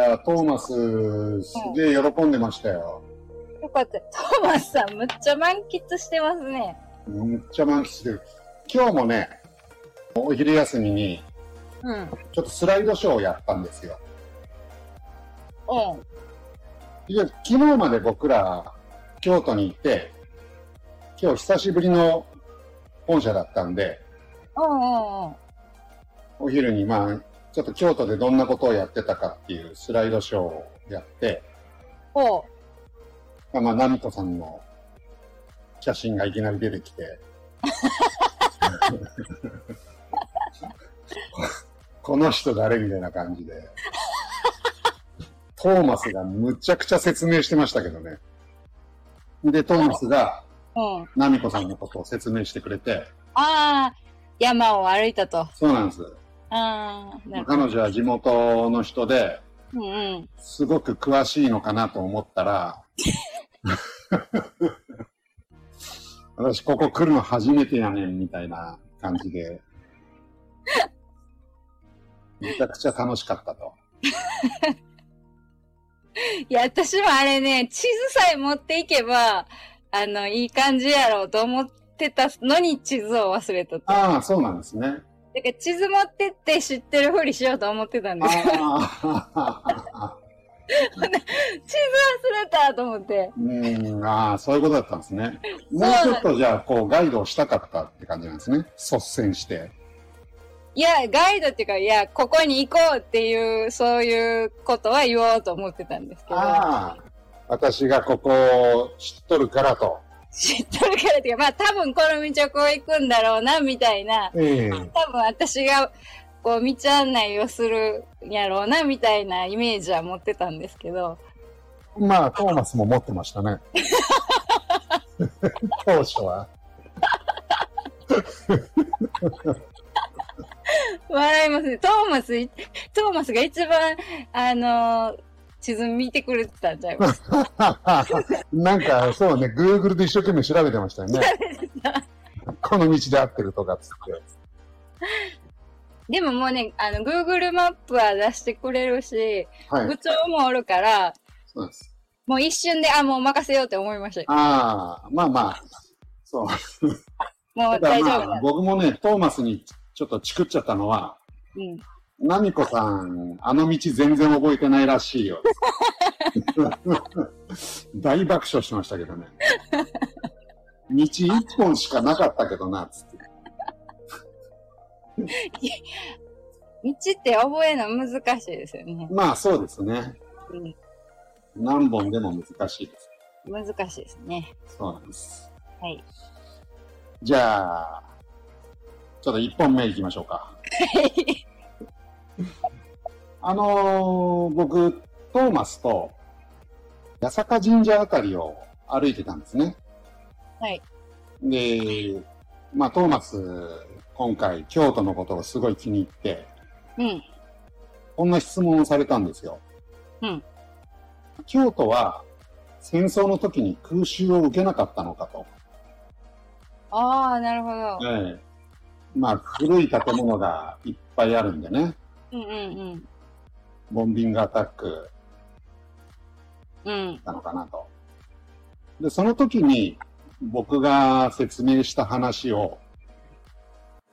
や、トーマス、すげえ喜んでましたよ。よかった。トーマスさん、むっちゃ満喫してますね。むっちゃ満喫してる。今日もね、お昼休みに、うん。ちょっとスライドショーをやったんですよ。うん。いや、昨日まで僕ら、京都にいて、今日久しぶりの本社だったんで、うんうんうん。お昼にまあ、ちょっと京都でどんなことをやってたかっていうスライドショーをやって、ほまあ、ナミコさんの写真がいきなり出てきて、この人誰みたいな感じで、トーマスがむちゃくちゃ説明してましたけどね。で、トーマスが。ナミコさんのことを説明してくれて、ああ、山を歩いたと。そうなんです。あ彼女は地元の人で、ど。うんうん。すごく詳しいのかなと思ったら、私ここ来るの初めてやねんみたいな感じで、めちゃくちゃ楽しかったと。いや、私もあれね、地図さえ持っていけば、あの、いい感じやろうと思ってたのに地図を忘れたああ、そうなんですね。ら地図持ってって知ってるふりしようと思ってたんですよ。あ 地図忘れたと思って。うん、ああ、そういうことだったんですね。もうちょっとじゃあ、こう、ガイドをしたかったって感じなんですね。率先して。いや、ガイドっていうか、いや、ここに行こうっていう、そういうことは言おうと思ってたんですけど。ああ、私がここを知っとるからと。知っとるからっていうか、まあ多分この道をこう行くんだろうな、みたいな。ええ多分私が、こう、道案内をするんやろうな、みたいなイメージは持ってたんですけど。まあ、トーマスも持ってましたね。当初は。笑いますね。トーマスい、トーマスが一番、あのー地図見てくれてたんちゃいます？なんか、そうね、Google で一生懸命調べてましたよね。この道で合ってるとかっつって。でももうね、あの、Google マップは出してくれるし、はい部。長もおるから、そうです。もう一瞬で、あ、もう任せようって思いましたよ。ああ、まあまあ、そう。もう大丈夫だ。僕もね、トーマスにちょっとチクっちゃったのは、うん。ナミコさん、あの道全然覚えてないらしいよ。大爆笑しましたけどね。道一本しかなかったけどな、つって。道って覚えるの難しいですよね。まあそうですね。うん。何本でも難しいです。難しいですね。そうなんです。はい。じゃあ、ちょっと一本目行きましょうか。あのー僕、トーマスと、八坂神社あたりを歩いてたんですね。はい。で、まあ、トーマス、今回、京都のことをすごい気に入って、うん。こんな質問をされたんですよ。うん。京都は、戦争の時に空襲を受けなかったのかと。ああ、なるほど。ええ。まあ、古い建物がいっぱいあるんでね。うんうんボンビングアタックうん。うん。なのかなと。で、その時に僕が説明した話を、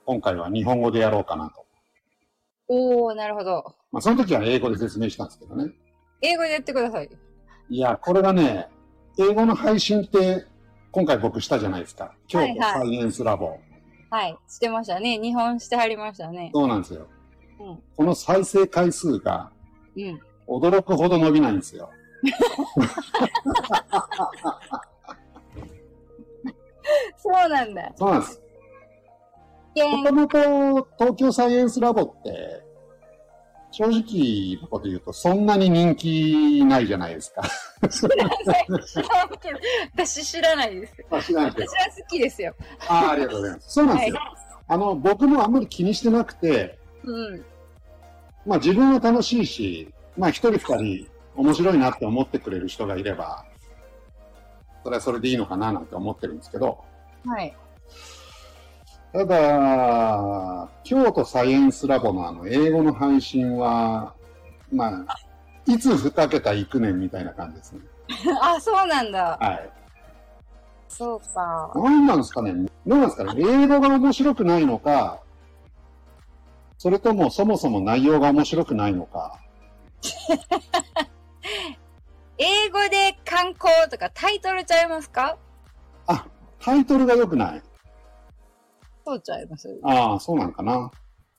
今回は日本語でやろうかなと。おおなるほど。まあ、その時は英語で説明したんですけどね。英語でやってください。いや、これがね、英語の配信って、今回僕したじゃないですか。京はいはい都サイエンスラボ。はい。してましたね。日本してはりましたね。そうなんですよ。うん。この再生回数がうん。驚くほど伸びないんですよ。そうなんだ。そうなんです。もともと東京サイエンスラボって、正直なこと言うとそんなに人気ないじゃないですか。知らない。私知らないです。まあ知らないけど私。は好きですよ。ああ、ありがとうございます。そうなんですよ。あの、僕もあんまり気にしてなくて、うん。まあ自分は楽しいし、まあ一人二人面白いなって思ってくれる人がいれば、それはそれでいいのかななんて思ってるんですけど、はい。ただ、京都サイエンスラボのあの英語の配信は、まあ、いつ二桁行くねんみたいな感じですね。あ、そうなんだ。はい。そうか。何なんですかね？どうなんですかね？英語が面白くないのか、それともそもそも内容が面白くないのか。英語で観光とかタイトルちゃいますか？あ、タイトルが良くない。そうちゃいます。ああ、そうなんかな。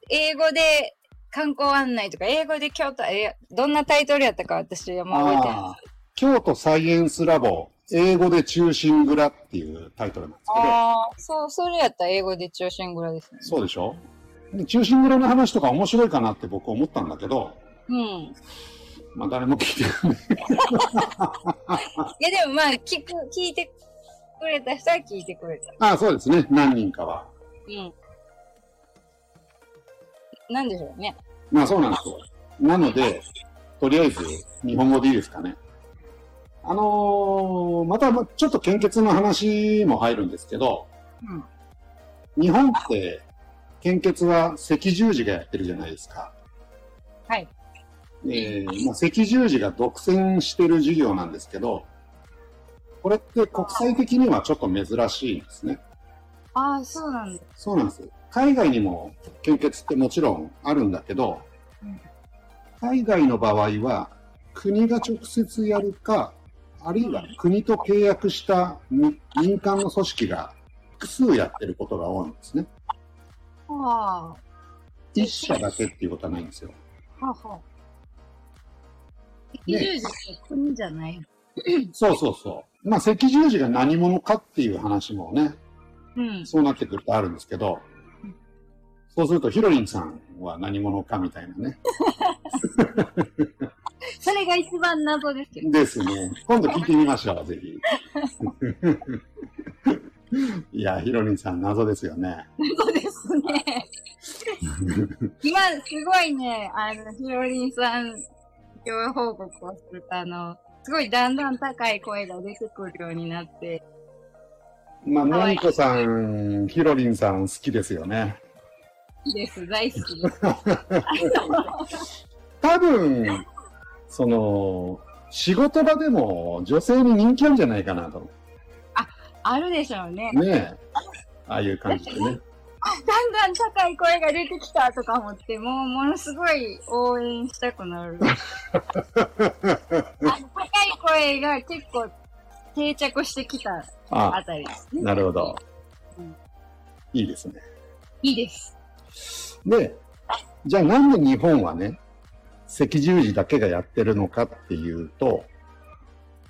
英語で観光案内とか、英語で京都、え、どんなタイトルやったか私はもう覚えてな京都サイエンスラボ、英語で中心蔵っていうタイトルなんですけど、ああ、そう、それやったら英語で中心蔵ですね。そうでしょ？で中心蔵の話とか面白いかなって僕思ったんだけど、うん。まあ誰も聞いてくれない。いやでもまあ、聞く、聞いてくれた人は聞いてくれた。ああ、そうですね。何人かは。うん。なんでしょうね。まあそうなんですよ。なので、とりあえず日本語でいいですかね。あのーまたまちょっと献血の話も入るんですけど、うん。日本って献血は赤十字がやってるじゃないですか。はい。えーまあ、赤十字が独占してる事業なんですけど、これって国際的にはちょっと珍しいですね。ああ、そうなんだ。そうなんです。海外にも献血ってもちろんあるんだけどうん、海外の場合は国が直接やるか、あるいは国と契約した民民間の組織が複数やってることが多いんですね。は一社だけっていうことはないんですよ。あ。はあはあ。赤十字って国じゃない。そうそうそう。まあ赤十字が何者かっていう話もね、うん。そうなってくるとあるんですけど、そうするとヒロリンさんは何者かみたいなね。それが一番謎ですけど。ですね。今度聞いてみましょう、ぜひ。いや、ヒロリンさん謎ですよね。そうですね。今、すごいね、あの、ひろりんさん、共演報告をすると、あの、すごいだんだん高い声が出てくるようになって、まあ、のりこさん、ヒロリンさん好きですよね。いいです、大好きです。多分、その、仕事場でも女性に人気あるんじゃないかなと。あるでしょうね。ねえ。ああいう感じでね。だんだん高い声が出てきたとか思って、もうものすごい応援したくなる。高い声が結構定着してきたああたりですね。なるほどうん。いいですね。いいです。で、じゃあなんで日本はね、赤十字だけがやってるのかっていうと、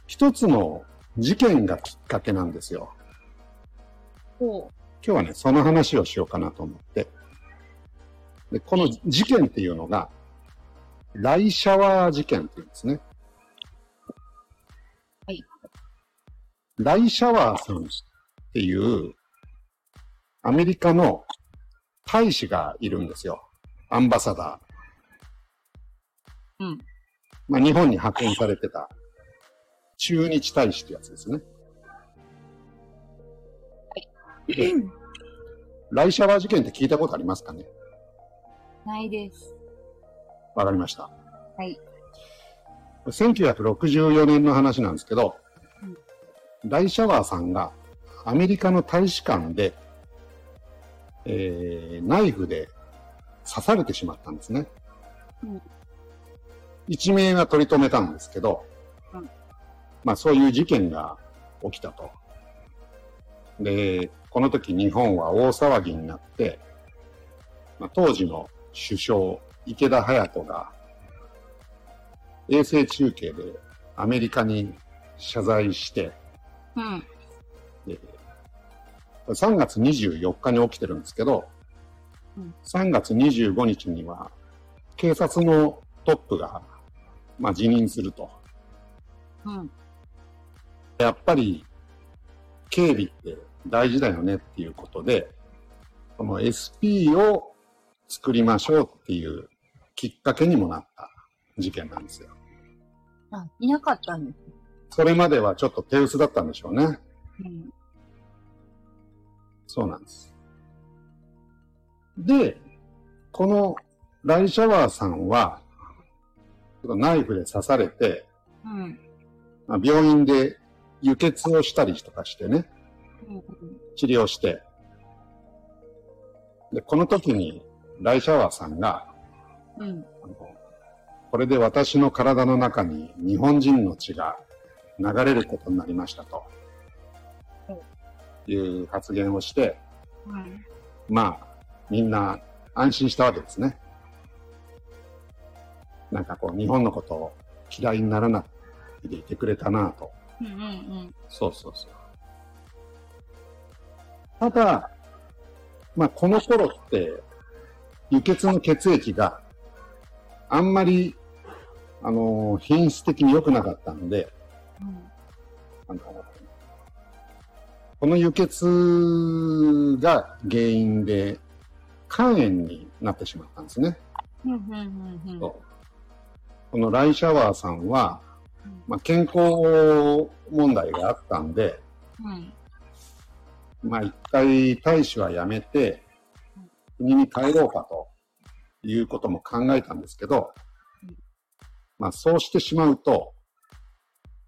一つの事件がきっかけなんですよ。ほ今日はね、その話をしようかなと思って。で、この事件っていうのが、ライシャワー事件っていうんですね。はい。ライシャワーさんっていう、アメリカの大使がいるんですよ。アンバサダー。うん。まあ、日本に派遣されてた、駐日大使ってやつですね。でライシャワー事件って聞いたことありますかね？ないです。わかりました。はい。1964年の話なんですけど、うんライシャワーさんがアメリカの大使館で、えーナイフで刺されてしまったんですね。うん一命は取り留めたんですけど、うんまあそういう事件が起きたと。で、この時日本は大騒ぎになって、まあ、当時の首相、池田隼人が衛星中継でアメリカに謝罪して、うん。で3月24日に起きてるんですけど、うん3月25日には警察のトップが、まあ、辞任すると。うん。やっぱり警備って大事だよねっていうことで、この SP を作りましょうっていうきっかけにもなった事件なんですよ。あ、いなかったんです。それまではちょっと手薄だったんでしょうね。うん。そうなんです。で、このライシャワーさんは、ナイフで刺されて、うん。まあ、病院で輸血をしたりとかしてね、うん。治療して。で、この時にライシャワーさんが、うん。これで私の体の中に日本人の血が流れることになりましたと。いう発言をして、うん。まあ、みんな安心したわけですね。なんかこう、日本のことを嫌いにならないでいてくれたなと。うん。うん。そうそうそう。ただ、まあ、この頃って、輸血の血液があんまり、あの品質的に良くなかったので、うん。あのこの輸血が原因で肝炎になってしまったんですね。うん。うん。うん。そうこのライシャワーさんは、うんまあ、健康問題があったんで、うん。まあ一回大使は辞めて、国に帰ろうかということも考えたんですけどうん、まあそうしてしまうと、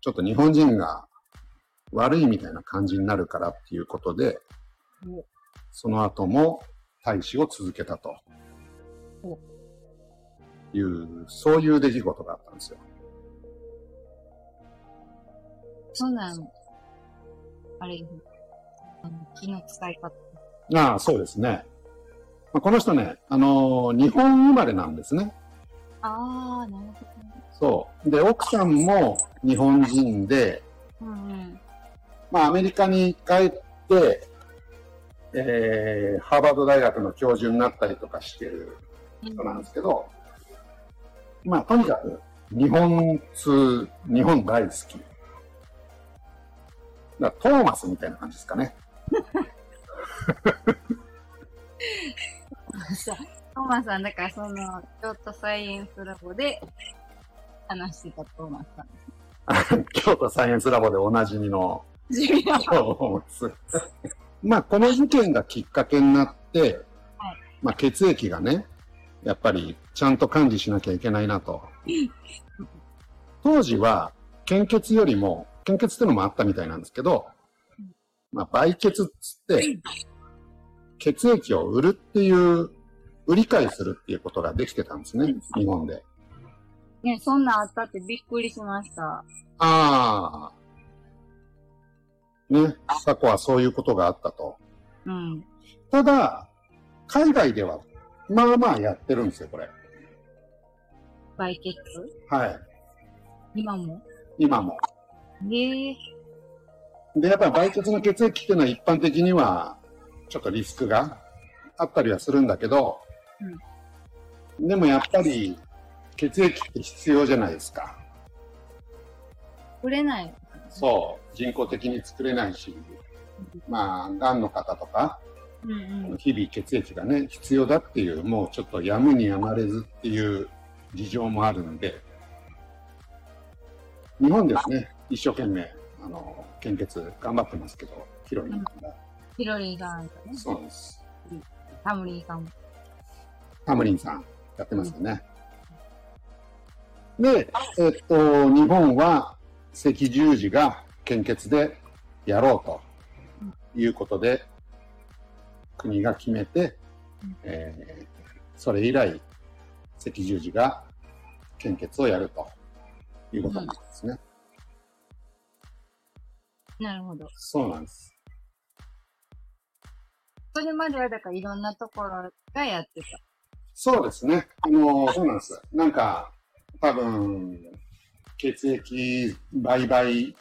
ちょっと日本人が悪いみたいな感じになるからっていうことでお、その後も大使を続けたとおいう、そういう出来事があったんですよ。そうなの。あれ、あの気の使い方。ああ、そうですね。まあ、この人ね、あのー日本生まれなんですね。ああ、なるほどね。そう。で、奥さんも日本人で、うんうん。まあ、アメリカに帰って、えー、ハーバード大学の教授になったりとかしてる人なんですけど、まあ、とにかく、日本通、日本大好き。だトーマスみたいな感じですかね。トーマスさん、だからその、京都サイエンスラボで話してたトーマスさん。京都サイエンスラボでおなじみの。まあ、この事件がきっかけになって、はいまあ、血液がね、やっぱりちゃんと管理しなきゃいけないなと。当時は、献血よりも、献血っていうのもあったみたいなんですけど、まあ、売血っつって、血液を売るっていう、売り買いするっていうことができてたんですね、日本で。ね、そんなんあったってびっくりしました。ああ。ね、過去はそういうことがあったと。うん。ただ、海外では、まあまあやってるんですよ、これ。売血？はい。今も？今も。ええで、やっぱり売血の血液っていうのは一般的には、ちょっとリスクがあったりはするんだけど、でもやっぱり、血液って必要じゃないですか。売れない。そう。人工的に作れないし、まあ、癌の方とか、うんうん。日々血液がね、必要だっていう、もうちょっとやむにやまれずっていう事情もあるんで、日本ですね、一生懸命、あの、献血頑張ってますけど、ヒロリンが。ヒロリーさんとね、そうです。タムリーさんも。タムリンさん、やってますよね。で、えっと、日本は赤十字が献血でやろうということで、国が決めて、えーそれ以来、赤十字が献血をやるということなんですね。なるほど。そうなんです。それまではだからいろんなところがやってた。そうですね。あの、そうなんです。なんか、多分、血液売買うん。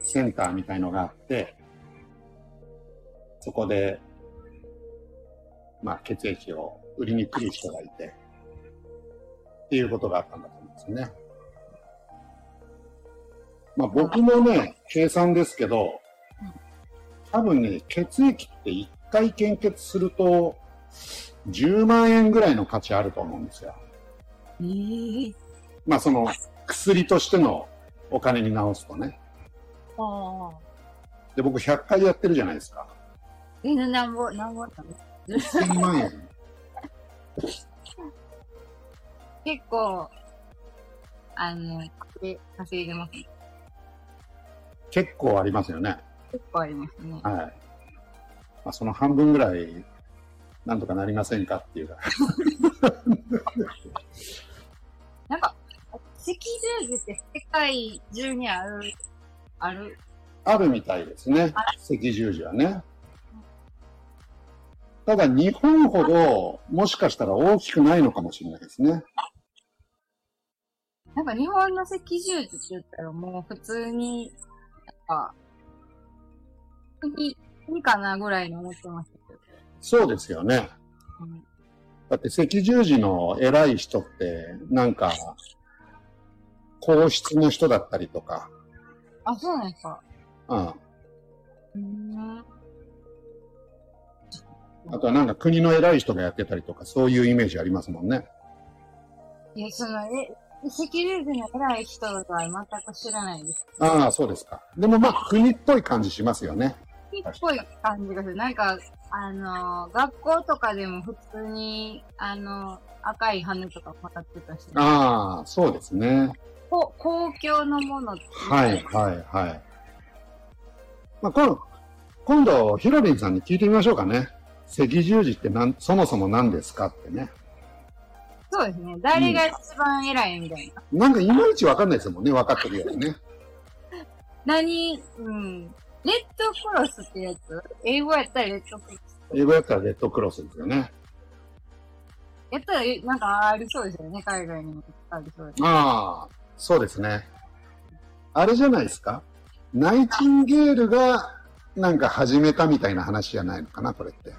センターみたいのがあって、そこで、まあ、血液を売りに来る人がいて、っていうことがあったんだと思うんですよね。まあ、僕もね、計算ですけど、多分ね、血液って1回献血すると、10万円ぐらいの価値あると思うんですよ。ええまあ、その、薬としてのお金に直すとね。ああ。で、僕100回やってるじゃないですか。え、なんぼ、なんぼあったの？1000万円。結構、あの、で稼いでます。結構ありますよね。結構ありますね。はい。まあ、その半分ぐらい、なんとかなりませんかっていうか。なんか、赤十字って世界中にある、ある？あるみたいですね。赤十字はね。ただ日本ほどもしかしたら大きくないのかもしれないですね。なんか日本の赤十字って言ったらもう普通に、か、国、国かなぐらいに思ってましたけど。そうですよね。うんだって赤十字の偉い人って、なんか、皇室の人だったりとか、あ、そうなんですか。うん。うーん。あとはなんか国の偉い人がやってたりとか、そういうイメージありますもんね。いや、その、え、赤十字の偉い人とは全く知らないです。ああ、そうですか。でもまあ、国っぽい感じしますよね。国っぽい感じがする。なんか、あの、学校とかでも普通に、あの、赤い羽とかもらってたし、ああ、そうですね。こ公共のものはい、はい、はい。まあ、今度、今度、ヒロリンさんに聞いてみましょうかね。赤十字ってなんそもそも何ですかってね。そうですね。誰が一番偉いみたいな。なんかいまいちわかんないですもんね。分かってるよね。何、うん。レッドクロスってやつ？英語やったらレッドクロス。英語やったらレッドクロスですよね。やったら、えなんかありそうですよね。海外にもありそうです。ああ、そうですね。あれじゃないですか？ナイチンゲールがなんか始めたみたいな話じゃないのかな、これって。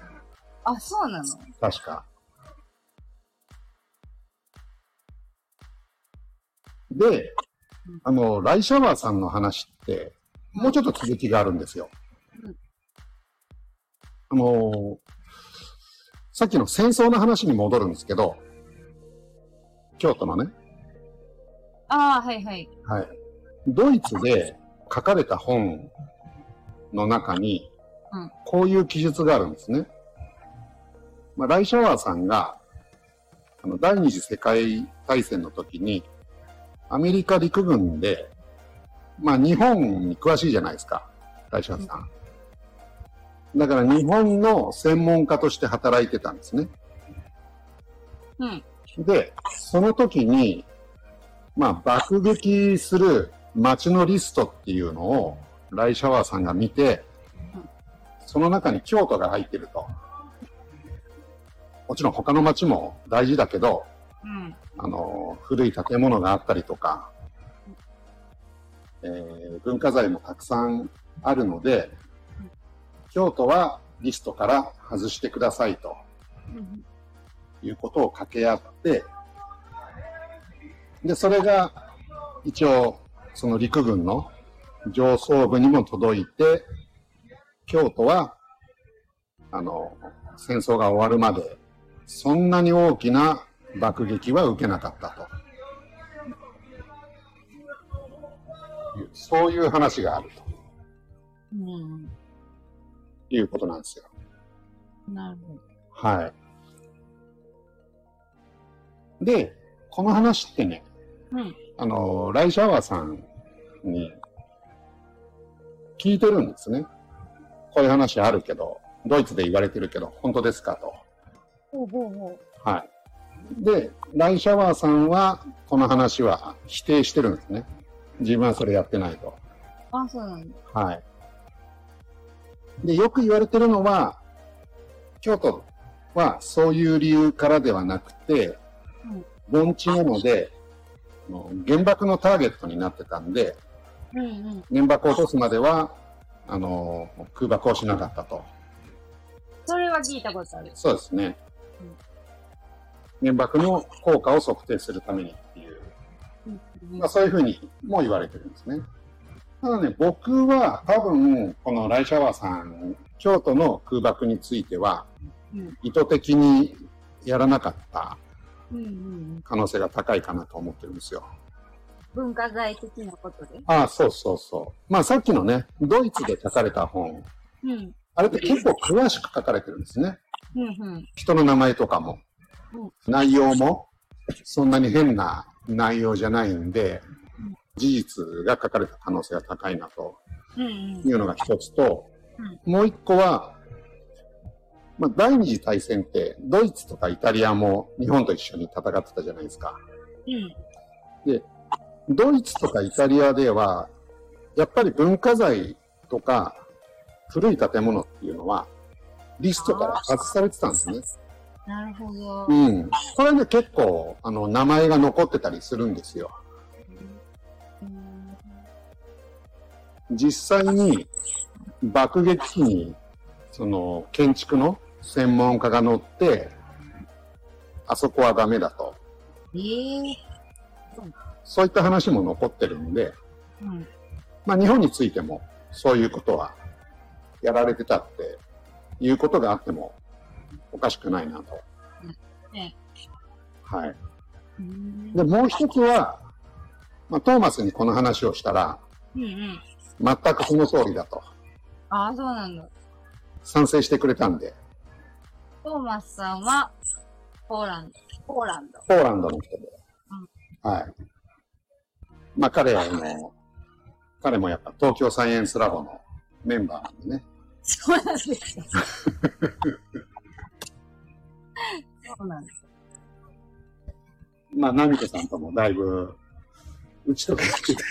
あ、そうなの？確か。で、あの、ライシャワーさんの話って、もうちょっと続きがあるんですようん。あの、さっきの戦争の話に戻るんですけど、京都のね、ああ、はいはい。はい。ドイツで書かれた本の中にうん、こういう記述があるんですね。まあ、ライシャワーさんが、あの、第二次世界大戦の時に、アメリカ陸軍で、まあ、日本に詳しいじゃないですか、ライシャワーさん。だから日本の専門家として働いてたんですね。うん。で、その時に、まあ、爆撃する街のリストっていうのを、ライシャワーさんが見て、その中に京都が入ってると。もちろん他の街も大事だけど、うん。あの、古い建物があったりとか、えー文化財もたくさんあるので、京都はリストから外してくださいと。いうことを掛け合って、で、それが一応、その陸軍の上層部にも届いて、京都は、あの、戦争が終わるまで、そんなに大きな爆撃は受けなかったと。いうそういう話があるうん。ということなんですよ。なるほど。はい。で、この話ってね、うん。あの、ライシャワーさんに聞いてるんですね。こういう話あるけど、ドイツで言われてるけど、本当ですかと。ほうほうほはい。で、ライシャワーさんは、この話は否定してるんですね。自分はそれやってないと。う。あ、そうなんだ。はい。で、よく言われてるのは、京都はそういう理由からではなくて、盆地なので、原爆のターゲットになってたんで、うんうん。原爆を落とすまでは、あの、空爆をしなかったと。それは聞いたことある。そうですね。原爆の効果を測定するためにっていう、うんまあ、そういうふうにも言われてるんですね。ただね、僕は多分、このライシャワーさん、京都の空爆については、うん意図的にやらなかった。可能性が高いかなと思ってるんですよ。文化財的なことで？ああ、そうそうそう。まあさっきのね、ドイツで書かれた本、うん。あれって結構詳しく書かれてるんですね。うんうん。人の名前とかも、内容も、そんなに変な内容じゃないんで、事実が書かれた可能性が高いなと。いうのが一つと、もう一個は、まあ、第二次大戦って、ドイツとかイタリアも日本と一緒に戦ってたじゃないですか。うん。ドイツとかイタリアでは、やっぱり文化財とか古い建物っていうのは、リストから外されてたんですね。なるほど。うん。これね、結構、あの、名前が残ってたりするんですよ。うん実際に、爆撃機に、その、建築の専門家が乗って、あそこはダメだと。ええそういった話も残ってるんで、うん。まあ日本についてもそういうことはやられてたっていうことがあってもおかしくないなと。ねはい。うんで、もう一つは、まあトーマスにこの話をしたら、うんうん。全くその通りだと。ああ、そうなんだ。賛成してくれたんで、トーマスさんは、ポーランド。ポーランド。ポーランドの人で。はい。まあ彼はあの、彼もやっぱ東京サイエンスラボのメンバーなんでね。そうなんですか。そうなんです。まあ、ナミコさんともだいぶ、打ち解けてきて